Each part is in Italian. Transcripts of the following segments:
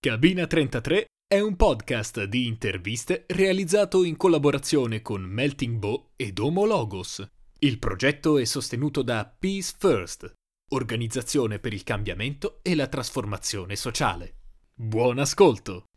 Cabina 33 è un podcast di interviste realizzato in collaborazione con Melting Bow ed Homo Logos. Il progetto è sostenuto da Peace First, organizzazione per il cambiamento e la trasformazione sociale. Buon ascolto!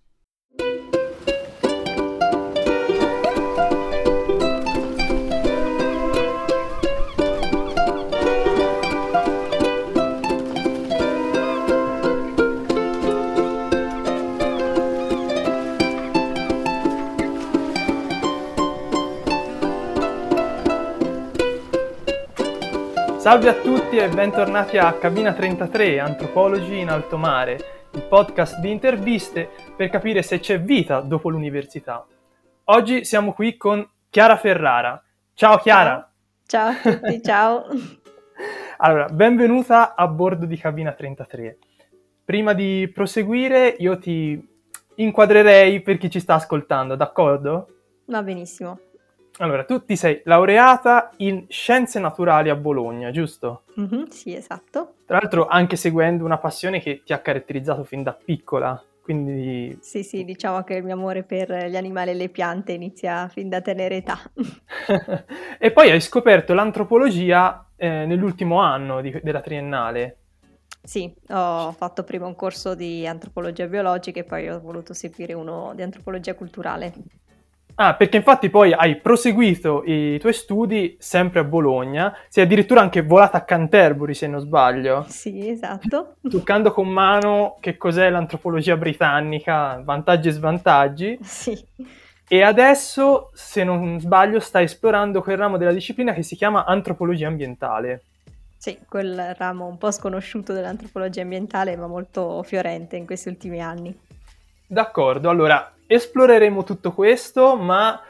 Salve a tutti e bentornati a Cabina 33, Antropologi in alto mare, il podcast di interviste per capire se c'è vita dopo l'università. Oggi siamo qui con Chiara Ferrara. Ciao Chiara! Ciao, ciao a tutti, ciao! Allora, benvenuta a bordo di Cabina 33. Prima di proseguire io ti inquadrerei per chi ci sta ascoltando, d'accordo? Va benissimo. Allora, tu ti sei laureata in scienze naturali a Bologna, giusto? Mm-hmm, sì, esatto. Tra l'altro anche seguendo una passione che ti ha caratterizzato fin da piccola, quindi... Sì, sì, diciamo che il mio amore per gli animali e le piante inizia fin da tenera età. e poi hai scoperto l'antropologia eh, nell'ultimo anno di, della triennale. Sì, ho fatto prima un corso di antropologia biologica e poi ho voluto seguire uno di antropologia culturale. Ah, perché infatti poi hai proseguito i tuoi studi sempre a Bologna, sei addirittura anche volata a Canterbury se non sbaglio. Sì, esatto. Toccando con mano che cos'è l'antropologia britannica, vantaggi e svantaggi. Sì. E adesso, se non sbaglio, stai esplorando quel ramo della disciplina che si chiama antropologia ambientale. Sì, quel ramo un po' sconosciuto dell'antropologia ambientale, ma molto fiorente in questi ultimi anni. D'accordo, allora esploreremo tutto questo, ma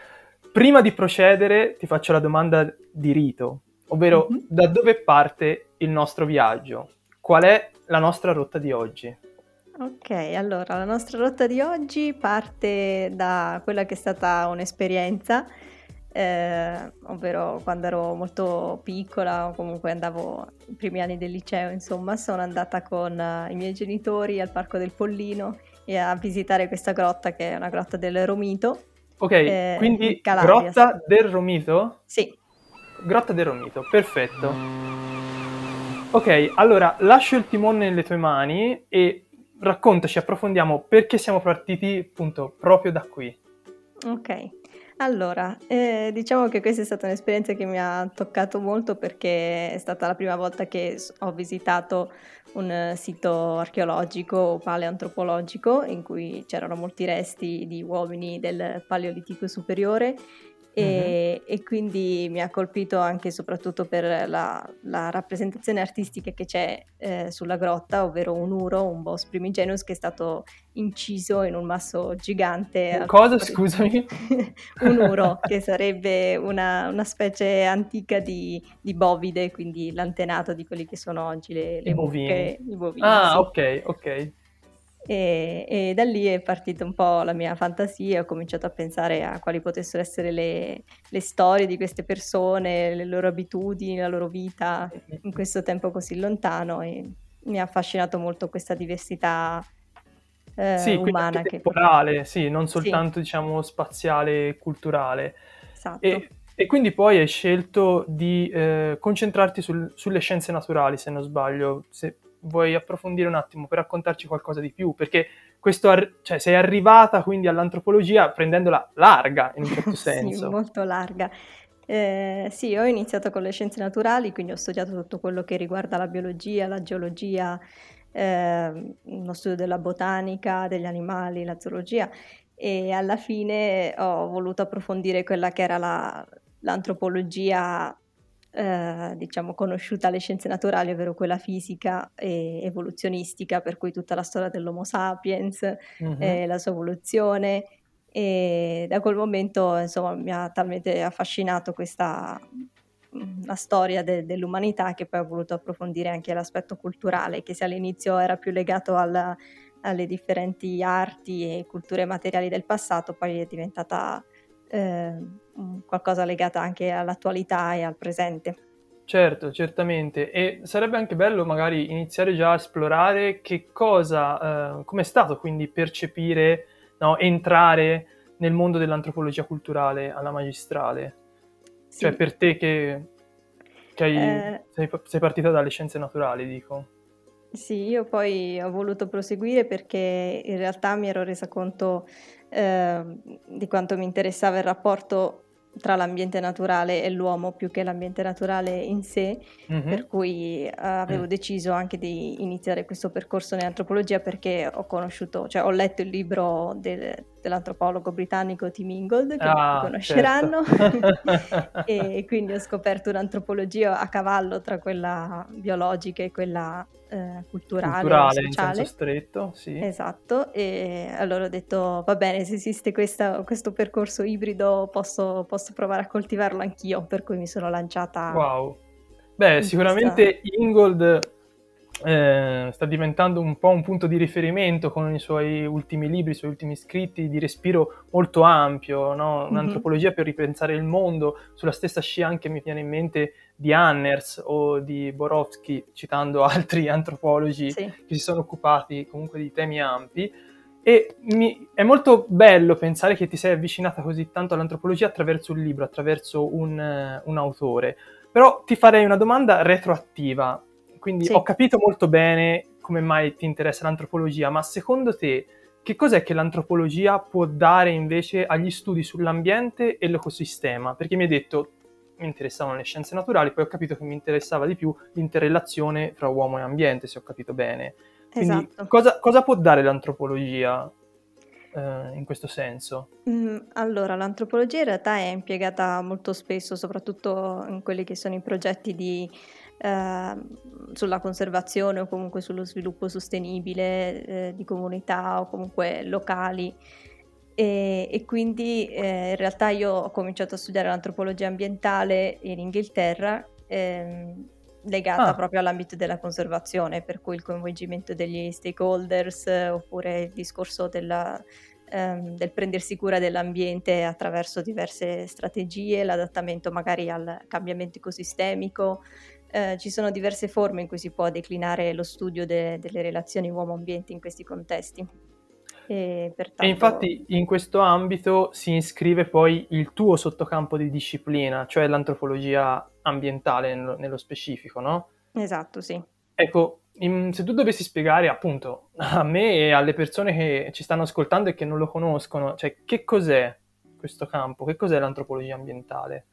prima di procedere ti faccio la domanda di rito, ovvero mm-hmm. da dove parte il nostro viaggio? Qual è la nostra rotta di oggi? Ok, allora la nostra rotta di oggi parte da quella che è stata un'esperienza, eh, ovvero quando ero molto piccola o comunque andavo i primi anni del liceo, insomma, sono andata con i miei genitori al Parco del Pollino a visitare questa grotta che è una grotta del Romito. Ok, eh, quindi grotta del Romito? Sì. Grotta del Romito, perfetto. Ok, allora lascio il timone nelle tue mani e raccontaci, approfondiamo perché siamo partiti appunto proprio da qui. Ok, allora, eh, diciamo che questa è stata un'esperienza che mi ha toccato molto perché è stata la prima volta che ho visitato un sito archeologico o paleoantropologico in cui c'erano molti resti di uomini del Paleolitico superiore e, mm-hmm. e, quindi mi ha colpito anche e soprattutto per la, la rappresentazione artistica che c'è eh, sulla grotta, ovvero un uro, un boss primigenus che è stato inciso in un masso gigante. Cosa, scusami? un uro, che sarebbe una, una specie antica di, di, bovide, quindi l'antenato di quelli che sono oggi le, le I bovini. Mucche, i bovini. Ah, sì. ok, ok. E, e, da lì è partita un po' la mia fantasia, ho cominciato a pensare a quali potessero essere le, le, storie di queste persone, le loro abitudini, la loro vita in questo tempo così lontano e mi ha affascinato molto questa diversità eh, sì, umana. temporale, che... sì, non soltanto sì. diciamo spaziale e culturale. Esatto. E, e, quindi poi hai scelto di eh, concentrarti sul, sulle scienze naturali, se non sbaglio. Se, vuoi approfondire un attimo per raccontarci qualcosa di più? Perché questo ar- cioè, sei arrivata quindi all'antropologia prendendola larga in un certo senso. sì, molto larga. Eh, sì, ho iniziato con le scienze naturali, quindi ho studiato tutto quello che riguarda la biologia, la geologia, eh, lo studio della botanica, degli animali, la zoologia e alla fine ho voluto approfondire quella che era la, l'antropologia eh, diciamo, conosciuta alle scienze naturali, ovvero quella fisica e evoluzionistica, per cui tutta la storia dell'Homo sapiens, mm-hmm. eh, la sua evoluzione. E da quel momento, insomma, mi ha talmente affascinato questa la storia de- dell'umanità che poi ho voluto approfondire anche l'aspetto culturale, che se all'inizio era più legato alla, alle differenti arti e culture materiali del passato, poi è diventata eh, qualcosa legato anche all'attualità e al presente. Certo, certamente. E sarebbe anche bello magari iniziare già a esplorare che cosa, eh, come è stato quindi percepire, no, entrare nel mondo dell'antropologia culturale alla magistrale. Sì. Cioè per te che, che hai, eh... sei, sei partita dalle scienze naturali, dico. Sì, io poi ho voluto proseguire perché in realtà mi ero resa conto eh, di quanto mi interessava il rapporto tra l'ambiente naturale e l'uomo più che l'ambiente naturale in sé, mm-hmm. per cui uh, avevo mm. deciso anche di iniziare questo percorso nell'antropologia perché ho conosciuto, cioè ho letto il libro del, dell'antropologo britannico Tim Ingold, che ah, conosceranno, certo. e quindi ho scoperto un'antropologia a cavallo tra quella biologica e quella eh, culturale, culturale in senso stretto, sì. Esatto, e allora ho detto va bene, se esiste questa, questo percorso ibrido posso, posso, provare a coltivarlo anch'io, per cui mi sono lanciata. Wow. Beh, sicuramente questa... Ingold eh, sta diventando un po' un punto di riferimento con i suoi ultimi libri, i suoi ultimi scritti di respiro molto ampio, no? Mhm. un'antropologia mm-hmm. per ripensare il mondo, sulla stessa scia anche mi viene in mente di Anners o di Borowski, citando altri antropologi sì. che si sono occupati comunque di temi ampi. E mi, è molto bello pensare che ti sei avvicinata così tanto all'antropologia attraverso un libro, attraverso un, un autore. Però ti farei una domanda retroattiva quindi sì. ho capito molto bene come mai ti interessa l'antropologia, ma secondo te che cos'è che l'antropologia può dare invece agli studi sull'ambiente e l'ecosistema? Perché mi hai detto mi interessavano le scienze naturali, poi ho capito che mi interessava di più l'interrelazione fra uomo e ambiente, se ho capito bene. Quindi esatto. cosa, cosa può dare l'antropologia eh, in questo senso? Mm, allora, l'antropologia in realtà è impiegata molto spesso, soprattutto in quelli che sono i progetti di eh, sulla conservazione o comunque sullo sviluppo sostenibile eh, di comunità o comunque locali. E, e quindi eh, in realtà io ho cominciato a studiare l'antropologia ambientale in Inghilterra, ehm, legata ah. proprio all'ambito della conservazione, per cui il coinvolgimento degli stakeholders oppure il discorso della, ehm, del prendersi cura dell'ambiente attraverso diverse strategie, l'adattamento magari al cambiamento ecosistemico, eh, ci sono diverse forme in cui si può declinare lo studio de- delle relazioni uomo-ambiente in questi contesti. E, pertanto... e, infatti in questo ambito si iscrive poi il tuo sottocampo di disciplina, cioè l'antropologia ambientale nello, specifico, no? Esatto, sì. Ecco, in, se tu dovessi spiegare appunto a me e alle persone che ci stanno ascoltando e che non lo conoscono, cioè che cos'è questo campo, che cos'è l'antropologia ambientale?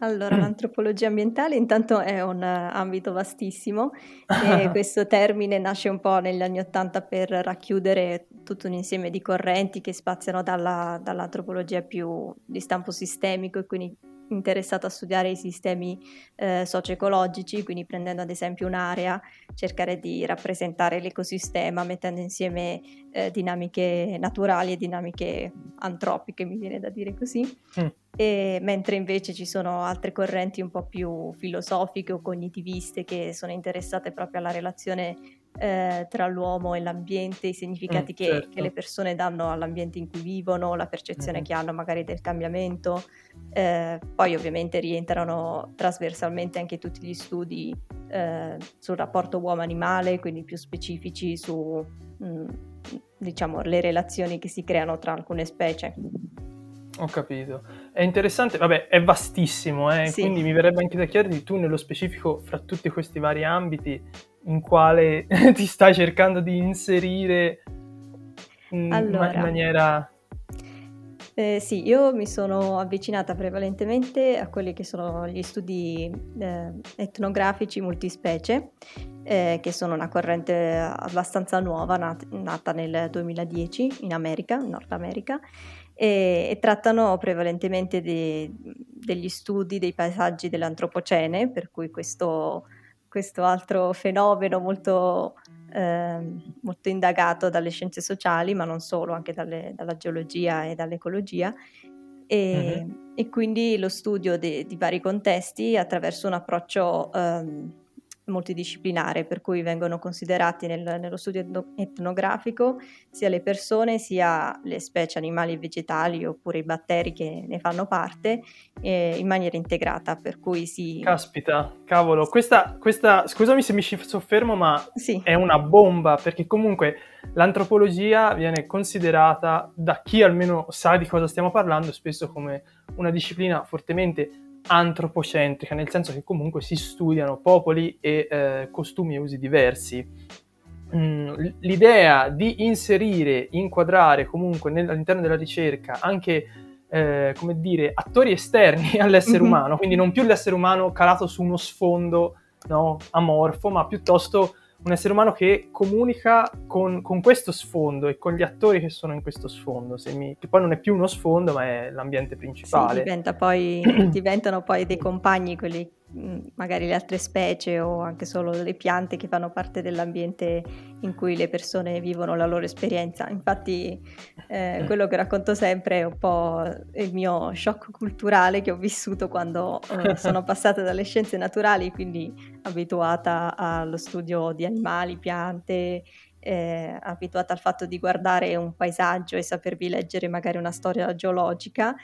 Allora, l'antropologia ambientale intanto è un ambito vastissimo e questo termine nasce un po' negli anni Ottanta per racchiudere tutto un insieme di correnti che spaziano dalla, dall'antropologia più di stampo sistemico e quindi interessato a studiare i sistemi eh, socio-ecologici, quindi prendendo ad esempio un'area, cercare di rappresentare l'ecosistema mettendo insieme eh, dinamiche naturali e dinamiche antropiche, mi viene da dire così. Mm. E, mentre invece ci sono altre correnti un po' più filosofiche o cognitiviste che sono interessate proprio alla relazione eh, tra l'uomo e l'ambiente, i significati mm, che, certo. che, le persone danno all'ambiente in cui vivono, la percezione mm-hmm. che hanno magari del cambiamento. Eh, poi ovviamente rientrano trasversalmente anche tutti gli studi eh, sul rapporto uomo-animale, quindi più specifici su mh, mm, diciamo, le relazioni che si creano tra alcune specie. Ho capito. È interessante, vabbè, è vastissimo, eh? sì. quindi mi verrebbe anche da chiederti tu nello specifico fra tutti questi vari ambiti in quale ti stai cercando di inserire in, allora, in maniera... Eh, sì, io mi sono avvicinata prevalentemente a quelli che sono gli studi eh, etnografici multispecie, eh, che sono una corrente abbastanza nuova, nat- nata nel 2010 in America, in Nord America, e, e trattano prevalentemente de, degli studi dei paesaggi dell'antropocene, per cui questo, questo altro fenomeno molto, eh, molto, indagato dalle scienze sociali, ma non solo, anche dalle, dalla geologia e dall'ecologia. E, mm-hmm. e quindi lo studio de, di vari contesti attraverso un approccio um, multidisciplinare, per cui vengono considerati nel, nello studio etnografico sia le persone sia le specie animali e vegetali oppure i batteri che ne fanno parte eh, in maniera integrata, per cui si... Caspita, cavolo, questa, questa scusami se mi ci soffermo, ma sì. è una bomba, perché comunque l'antropologia viene considerata da chi almeno sa di cosa stiamo parlando spesso come una disciplina fortemente antropocentrica, nel senso che comunque si studiano popoli e eh, costumi e usi diversi. Mm, l'idea di inserire, inquadrare comunque all'interno della ricerca anche eh, come dire, attori esterni all'essere mm-hmm. umano, quindi non più l'essere umano calato su uno sfondo no, amorfo, ma piuttosto un essere umano che comunica con, con, questo sfondo e con gli attori che sono in questo sfondo, mi, che poi non è più uno sfondo ma è l'ambiente principale. Sì, diventa poi, diventano poi dei compagni quelli magari le altre specie o anche solo le piante che fanno parte dell'ambiente in cui le persone vivono la loro esperienza. Infatti eh, mm. quello che racconto sempre è un po' il mio shock culturale che ho vissuto quando eh, sono passata dalle scienze naturali, quindi abituata allo studio di animali, piante, eh, abituata al fatto di guardare un paesaggio e sapervi leggere magari una storia geologica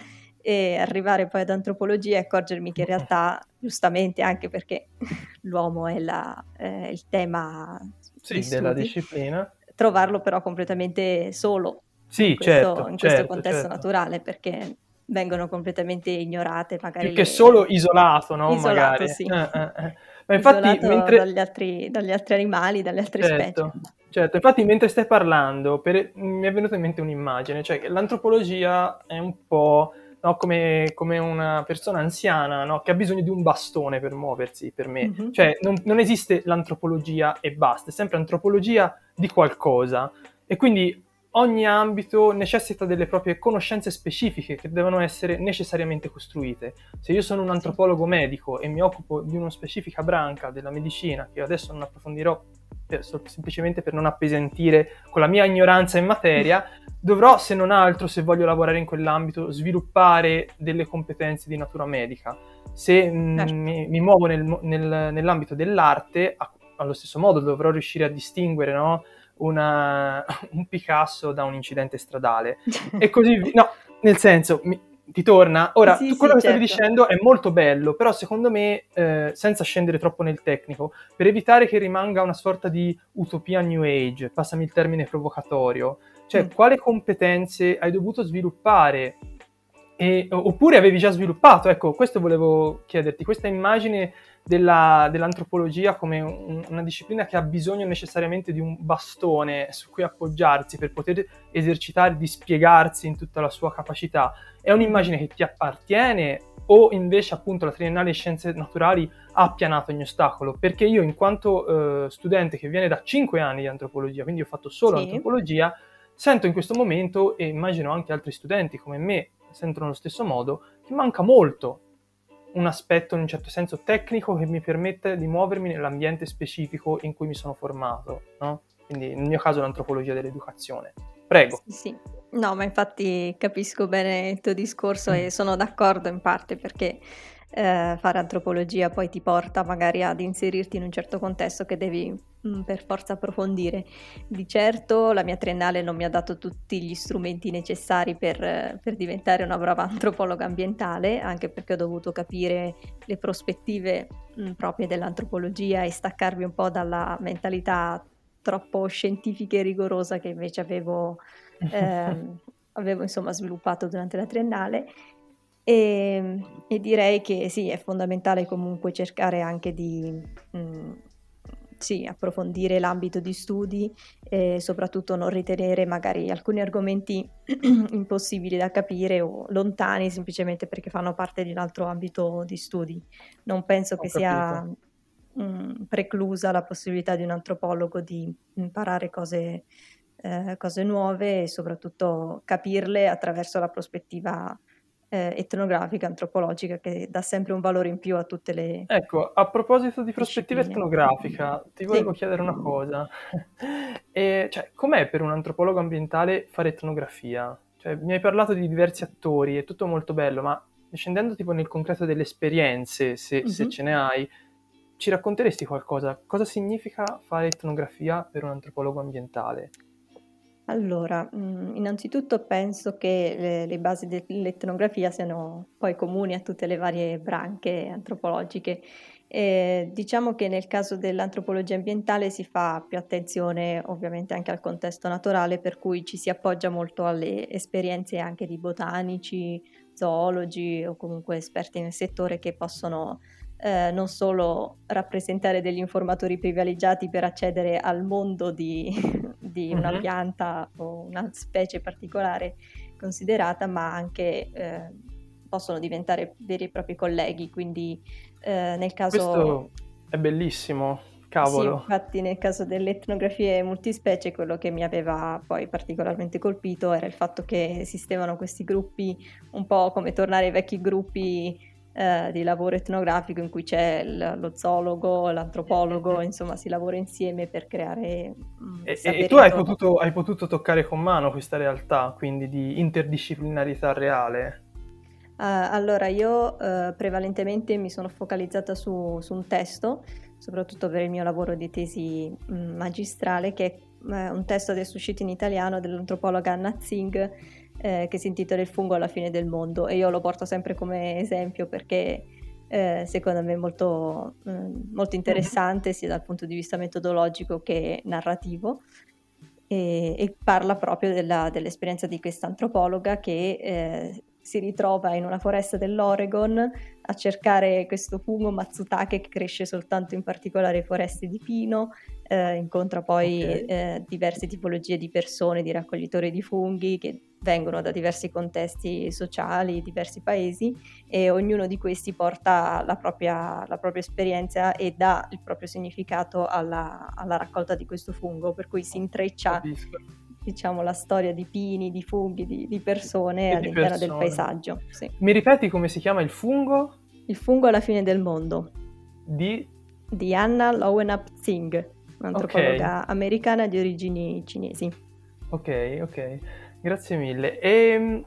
e arrivare poi ad antropologia e accorgermi che in realtà, giustamente anche perché l'uomo è la, eh, il tema sì, della disciplina, trovarlo però completamente solo sì, in questo, certo, in questo certo, contesto certo. naturale perché vengono completamente ignorate magari più che le... solo isolato, no? isolato magari. sì. Eh, eh, eh. Ma infatti, mentre... dagli, altri, dagli altri animali, dalle altre certo, specie. Certo, infatti mentre stai parlando per... mi è venuta in mente un'immagine, cioè che l'antropologia è un po' no? come, come, una persona anziana no? che ha bisogno di un bastone per muoversi, per me. Mm-hmm. Cioè non, non, esiste l'antropologia e basta, è sempre antropologia di qualcosa. E quindi ogni ambito necessita delle proprie conoscenze specifiche che devono essere necessariamente costruite. Se io sono un antropologo medico e mi occupo di una specifica branca della medicina, che adesso non approfondirò per, semplicemente per non appesantire con la mia ignoranza in materia, dovrò, se non altro, se voglio lavorare in quell'ambito, sviluppare delle competenze di natura medica. Se mm, certo. mi, mi, muovo nel, nel, nell'ambito dell'arte, a, allo stesso modo dovrò riuscire a distinguere no, una, un Picasso da un incidente stradale. e così. No, nel senso, mi, ti torna. Ora, sì, quello sì, che stavi certo. dicendo è molto bello, però secondo me, eh, senza scendere troppo nel tecnico, per evitare che rimanga una sorta di utopia new age, passami il termine provocatorio, cioè mm. quale competenze hai dovuto sviluppare e, oppure avevi già sviluppato? Ecco, questo volevo chiederti, questa immagine della, dell'antropologia come un, una disciplina che ha bisogno necessariamente di un bastone su cui appoggiarsi per poter esercitare, dispiegarsi in tutta la sua capacità, è un'immagine che ti appartiene o invece appunto la triennale scienze naturali ha appianato ogni ostacolo? Perché io in quanto eh, studente che viene da 5 anni di antropologia, quindi ho fatto solo sì. antropologia, sento in questo momento, e immagino anche altri studenti come me sentono allo stesso modo, che manca molto un aspetto in un certo senso tecnico che mi permette di muovermi nell'ambiente specifico in cui mi sono formato, no? Quindi nel mio caso l'antropologia dell'educazione. Prego. Sì, sì. No, ma infatti capisco bene il tuo discorso mm. e sono d'accordo in parte perché eh, fare antropologia poi ti porta magari ad inserirti in un certo contesto che devi per forza approfondire. Di certo la mia triennale non mi ha dato tutti gli strumenti necessari per, per diventare una brava antropologa ambientale, anche perché ho dovuto capire le prospettive mm, proprie dell'antropologia e staccarmi un po' dalla mentalità troppo scientifica e rigorosa che invece avevo, eh, avevo insomma sviluppato durante la triennale e, e, direi che sì, è fondamentale comunque cercare anche di mh, mm, sì, approfondire l'ambito di studi e soprattutto non ritenere magari alcuni argomenti impossibili da capire o lontani semplicemente perché fanno parte di un altro ambito di studi. Non penso Ho che capito. sia mh, mm, preclusa la possibilità di un antropologo di imparare cose, eh, cose nuove e soprattutto capirle attraverso la prospettiva eh, etnografica, antropologica, che dà sempre un valore in più a tutte le... Ecco, a proposito di prospettiva discipline. etnografica, ti volevo sì. chiedere una cosa. e, cioè, com'è per un antropologo ambientale fare etnografia? Cioè, mi hai parlato di diversi attori, è tutto molto bello, ma scendendo tipo nel concreto delle esperienze, se, mm-hmm. se ce ne hai, ci racconteresti qualcosa? Cosa significa fare etnografia per un antropologo ambientale? Allora, mhmm, innanzitutto penso che le le basi dell'etnografia siano poi comuni a tutte le varie branche antropologiche. Ehm, diciamo che nel caso dell'antropologia ambientale si fa più attenzione ovviamente anche al contesto naturale, per cui ci si appoggia molto alle esperienze anche di botanici, zoologi o comunque esperti nel settore che possono eh, non solo rappresentare degli informatori privilegiati per accedere al mondo di, di una Mhm. pianta o una specie particolare considerata, ma anche eh, possono diventare veri e propri colleghi. Quindi eh, nel caso Questo è bellissimo, sì, cavolo. infatti nel caso delle etnografie multispecie quello che mi aveva poi particolarmente colpito era il fatto che esistevano questi gruppi, un po' come tornare ai vecchi gruppi eh, di lavoro etnografico in cui c'è il- lo zoologo, l'antropologo, insomma si lavora insieme per creare mm, E, e- tu hai potuto, hai potuto toccare con mano questa realtà, quindi di interdisciplinarità reale. Eh, allora, io eh, prevalentemente mi sono focalizzata su, su un testo, soprattutto per il mio lavoro di tesi mh, magistrale, che è eh, un testo adesso uscito in italiano dell'antropologa Anna Zing, eh, che si intitola Il fungo alla fine del mondo. E io lo porto sempre come esempio perché eh, secondo me è molto, mm, molto interessante sia dal punto di vista metodologico che narrativo. E, e parla proprio della- dell'esperienza di questa antropologa che eh, si ritrova in una foresta dell'Oregon a cercare questo fungo Matsutake che cresce soltanto in particolari foreste di pino, eh, incontra poi Ok. eh, diverse tipologie di persone, di raccoglitori di funghi che vengono da diversi contesti sociali, diversi paesi e ognuno di questi porta la propria, la propria esperienza e dà il proprio significato alla, alla raccolta di questo fungo, per cui si intreccia Capisco. Diciamo la storia di pini, di funghi, di, di persone di all'interno del persone. paesaggio. sì. Mi ripeti come si chiama il fungo Il fungo alla fine del mondo di... di Anna Lowenap Singh, un'antropologa americana di origini cinesi. Ok, ok, grazie mille. E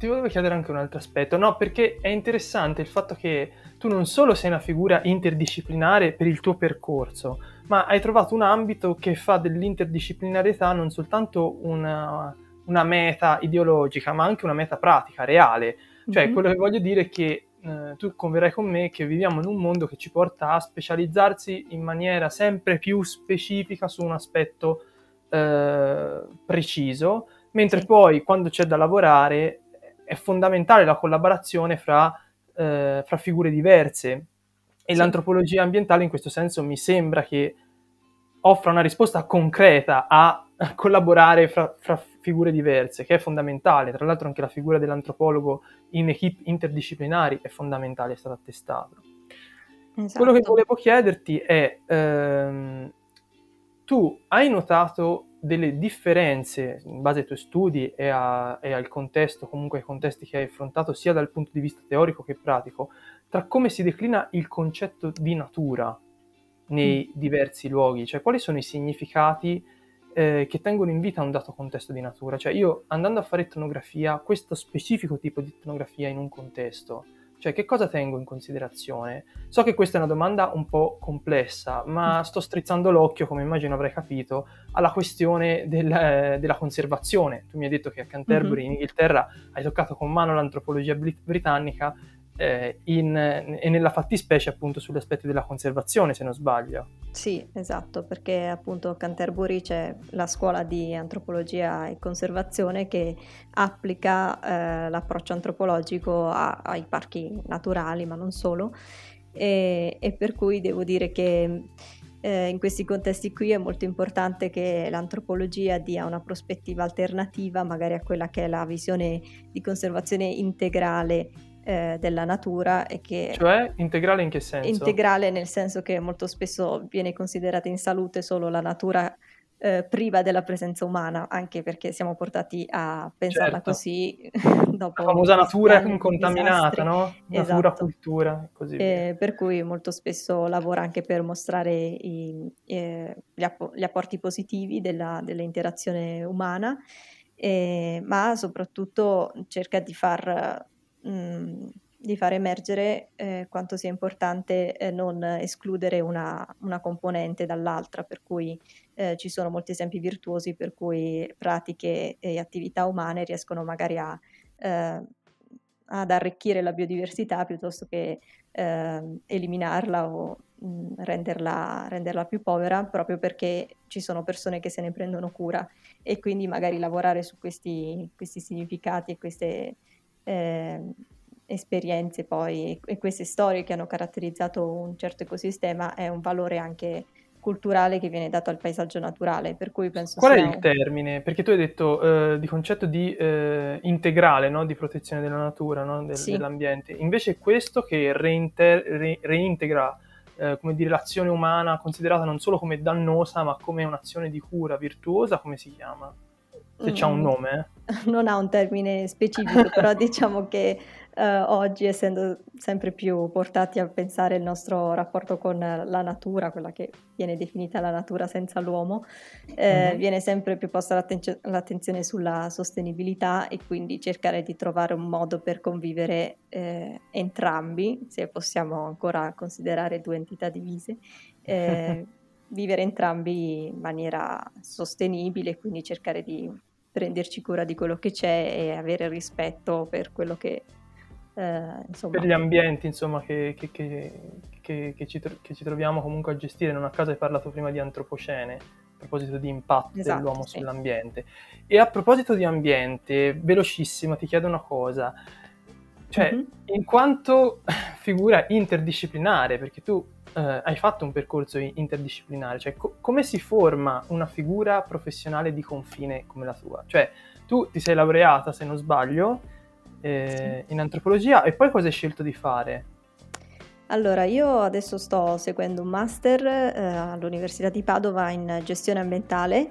ti volevo chiedere anche un altro aspetto, no, perché è interessante il fatto che tu non solo sei una figura interdisciplinare per il tuo percorso, ma hai trovato un ambito che fa dell'interdisciplinarietà non soltanto una, una meta ideologica, ma anche una meta pratica, reale. Cioè, Mhm. quello che voglio dire è che eh, tu converrai con me che viviamo in un mondo che ci porta a specializzarsi in maniera sempre più specifica su un aspetto eh, preciso, mentre Sì. poi quando c'è da lavorare è fondamentale la collaborazione fra, eh, fra figure diverse. E Sì. l'antropologia ambientale in questo senso mi sembra che offra una risposta concreta a collaborare fra, fra figure diverse, che è fondamentale. Tra l'altro anche la figura dell'antropologo in equip interdisciplinari è fondamentale, è stato attestato. Quello che Esatto. volevo chiederti è, ehm, tu hai notato delle differenze in base ai tuoi studi e, a- e al contesto, comunque ai contesti che hai affrontato, sia dal punto di vista teorico che pratico, tra come si declina il concetto di natura nei diversi luoghi? Cioè, quali sono i significati eh, che tengono in vita un dato contesto di natura? Cioè, io andando a fare etnografia, questo specifico tipo di etnografia in un contesto, cioè, che cosa tengo in considerazione? So che questa è una domanda un po' complessa, ma sto strizzando l'occhio, come immagino avrai capito, alla questione del- eh, della conservazione. Tu mi hai detto che a Canterbury, in Inghilterra, hai toccato con mano l'antropologia brit- britannica eh, in- e nella fattispecie appunto sugli aspetti della conservazione, se non sbaglio. Sì, esatto, perché appunto a Canterbury c'è la scuola di antropologia e conservazione che applica eh, l'approccio antropologico a- ai parchi naturali, ma non solo, e, e per cui devo dire che eh, in questi contesti qui è molto importante che l'antropologia dia una prospettiva alternativa magari a quella che è la visione di conservazione integrale eh, della natura e che Cioè, integrale in che senso? integrale nel senso che molto spesso viene considerata in salute solo la natura eh, priva della presenza umana, anche perché siamo portati a pensarla Certo. così dopo La famosa natura incontaminata, no? Natura, Esatto. cultura, e così via. Eh, per cui molto spesso lavora anche per mostrare i- eh, gli, appo- gli apporti positivi della- dell'interazione umana, eh, ma soprattutto cerca di far di far emergere eh, quanto sia importante eh, non escludere una, una, componente dall'altra, per cui eh, ci sono molti esempi virtuosi per cui pratiche e attività umane riescono magari a, eh, ad arricchire la biodiversità piuttosto che eh, eliminarla o mh, renderla, renderla più povera, proprio perché ci sono persone che se ne prendono cura e quindi magari lavorare su questi, questi significati e queste eh, esperienze poi e queste storie che hanno caratterizzato un certo ecosistema è un valore anche culturale che viene dato al paesaggio naturale, per cui penso Qual è il termine? Perché tu hai detto eh, di concetto di eh, integrale, no? di protezione della natura, no? Del, sì. dell'ambiente. Invece questo che reinter- re- reintegra eh, come dire, l'azione umana considerata non solo come dannosa, ma come un'azione di cura virtuosa, come si chiama? Se mm. c'ha un nome? Non ha un termine specifico, però diciamo che eh, oggi, essendo sempre più portati a pensare il nostro rapporto con la natura, quella che viene definita la natura senza l'uomo, eh, mm-hmm. viene sempre più posta l'attenzio- l'attenzione sulla sostenibilità e quindi cercare di trovare un modo per convivere eh, entrambi, se possiamo ancora considerare due entità divise. Eh, vivere entrambi in maniera sostenibile, quindi cercare di prenderci cura di quello che c'è e avere rispetto per quello che eh, per gli ambienti insomma, che, che, che, che ci, ci, troviamo comunque a gestire. Non a caso hai parlato prima di antropocene, a proposito di impatto esatto, dell'uomo sì. sull'ambiente. E a proposito di ambiente, velocissimo, ti chiedo una cosa. Cioè, mm-hmm. in quanto figura interdisciplinare, perché tu eh, hai fatto un percorso interdisciplinare, cioè co- come si forma una figura professionale di confine come la tua? Cioè, tu ti sei laureata, se non sbaglio, eh, in antropologia e poi cosa hai scelto di fare? Allora, io adesso sto seguendo un master eh, all'Università di Padova in gestione ambientale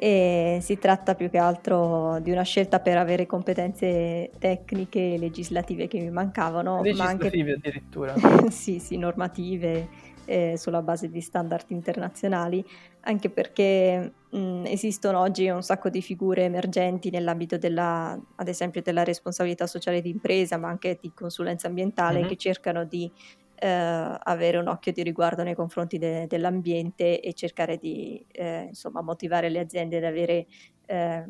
e si tratta più che altro di una scelta per avere competenze tecniche e legislative che mi mancavano. Legislative anche... addirittura. sì, sì, normative eh, sulla base di standard internazionali, anche perché mh, esistono oggi un sacco di figure emergenti nell'ambito della, ad esempio, della responsabilità sociale di impresa, ma anche di consulenza ambientale, mm-hmm. che cercano di eh, avere un occhio di riguardo nei confronti de- dell'ambiente e cercare di eh, insomma, motivare le aziende ad avere eh,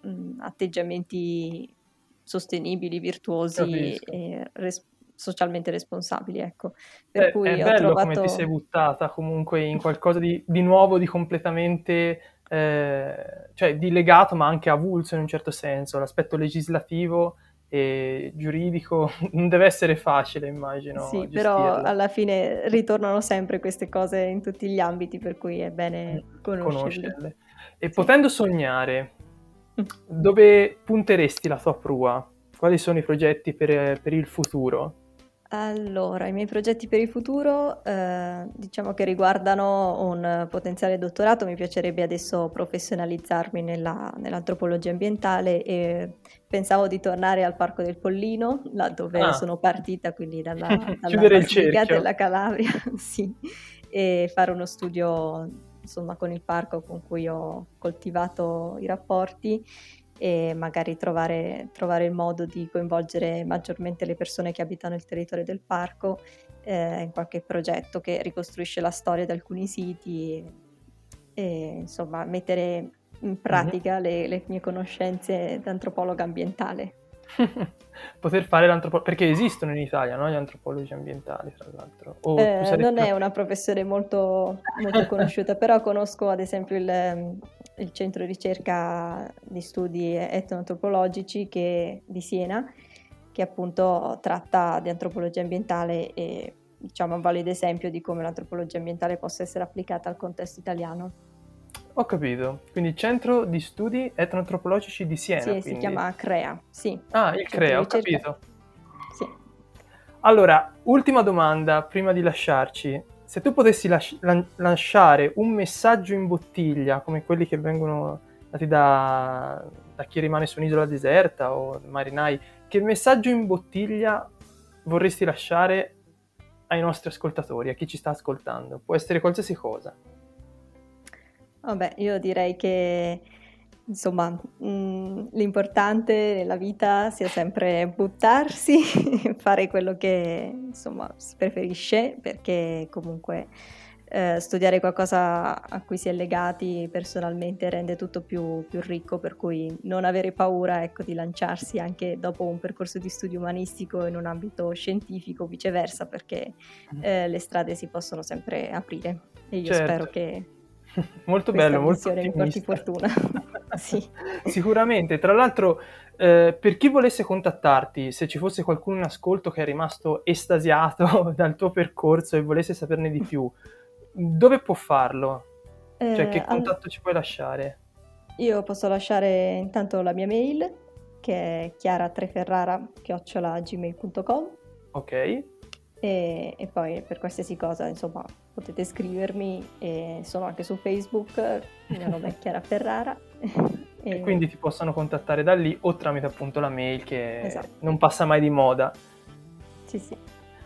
mh, atteggiamenti sostenibili, virtuosi e res- socialmente responsabili, ecco. Per è, cui è bello trovato... come ti sei buttata comunque in qualcosa di, di nuovo, di completamente, eh, cioè di legato ma anche avulso in un certo senso. L'aspetto legislativo e giuridico non deve essere facile, immagino. Sì, però alla fine ritornano sempre queste cose in tutti gli ambiti, per cui è bene mm, conoscerle. conoscerle. E sì. potendo sognare, mm. dove punteresti la tua prua? Quali sono i progetti per, per il futuro? Allora, i miei progetti per il futuro, eh, diciamo che riguardano un potenziale dottorato, mi piacerebbe adesso professionalizzarmi nella, nell'antropologia ambientale e pensavo di tornare al Parco del Pollino, là dove ah. sono partita, quindi dalla, dalla della Calabria, sì, e fare uno studio insomma con il parco con cui ho coltivato i rapporti e magari trovare, trovare, il modo di coinvolgere maggiormente le persone che abitano il territorio del parco eh, in qualche progetto che ricostruisce la storia di alcuni siti e, insomma mettere in mhm. pratica le, le, mie conoscenze di antropologa ambientale. Poter fare l'antropologo, perché esistono in Italia no? gli antropologi ambientali, tra l'altro. Eh, non è una professione molto, molto conosciuta, però conosco ad esempio il, il centro ricerca di studi etnoantropologici che, di Siena, che appunto tratta di antropologia ambientale e diciamo un valido esempio di come l'antropologia ambientale possa essere applicata al contesto italiano. Ho capito, quindi Centro di Studi Etnoantropologici di Siena. Sì, quindi. si chiama CREA, sì. Ah, il CREA, ho capito. Sì. Allora, ultima domanda prima di lasciarci se tu potessi las- lasciare un messaggio in bottiglia, come quelli che vengono dati da, da chi rimane su un'isola deserta o marinai, che messaggio in bottiglia vorresti lasciare ai nostri ascoltatori, a chi ci sta ascoltando? Può essere qualsiasi cosa. Vabbè, io direi che insomma, mh, mm, l'importante nella vita sia sempre buttarsi, fare quello che insomma si preferisce, perché comunque eh, studiare qualcosa a cui si è legati personalmente rende tutto più, più, ricco, per cui non avere paura ecco, di lanciarsi anche dopo un percorso di studio umanistico in un ambito scientifico, viceversa, perché mm. eh, le strade si possono sempre aprire e io certo. spero che molto bello, molto mi porti fortuna. sì. Sicuramente, tra l'altro eh, per chi volesse contattarti, se ci fosse qualcuno in ascolto che è rimasto estasiato dal tuo percorso e volesse saperne di più, dove può farlo? Cioè, che eh, contatto all... ci puoi lasciare? Io posso lasciare intanto la mia mail, che è chiaratreferrara.gmail.com Ok. E, e, poi per qualsiasi cosa, insomma, potete scrivermi e sono anche su Facebook, il mio nome è Chiara Ferrara. e... e... quindi ti possono contattare da lì o tramite appunto la mail che esatto. non passa mai di moda. Sì, sì.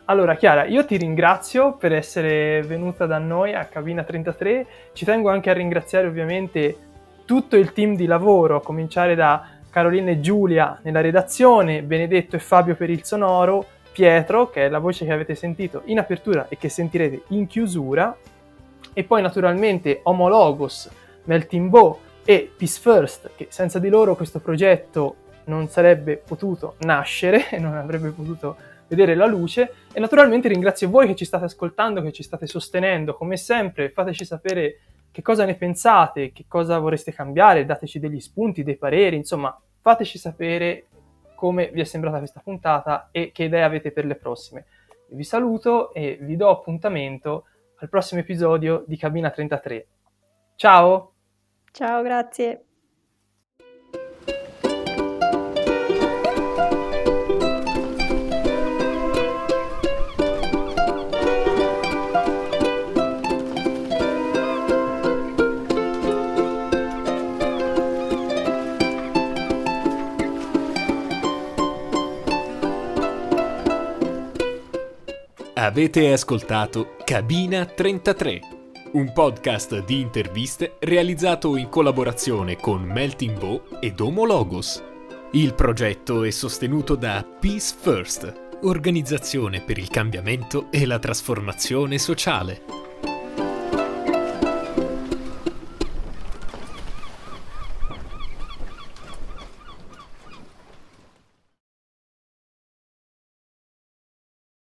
Allora, Chiara, io ti ringrazio per essere venuta da noi a Cabina 33. Ci tengo anche a ringraziare ovviamente tutto il team di lavoro, a cominciare da Carolina e Giulia nella redazione, Benedetto e Fabio per il sonoro, Pietro, che è la voce che avete sentito in apertura e che sentirete in chiusura, e poi naturalmente Homologos, Melting Bow e Peace First, che senza di loro questo progetto non sarebbe potuto nascere e non avrebbe potuto vedere la luce. E naturalmente ringrazio voi che ci state ascoltando, che ci state sostenendo, come sempre fateci sapere che cosa ne pensate, che cosa vorreste cambiare, dateci degli spunti, dei pareri, insomma fateci sapere come vi è sembrata questa puntata e che idee avete per le prossime. Vi saluto e vi do appuntamento al prossimo episodio di Cabina 33. Ciao! Ciao, grazie! Avete ascoltato Cabina 33, un podcast di interviste realizzato in collaborazione con Melting Bow ed Homologos. Il progetto è sostenuto da Peace First, organizzazione per il cambiamento e la trasformazione sociale.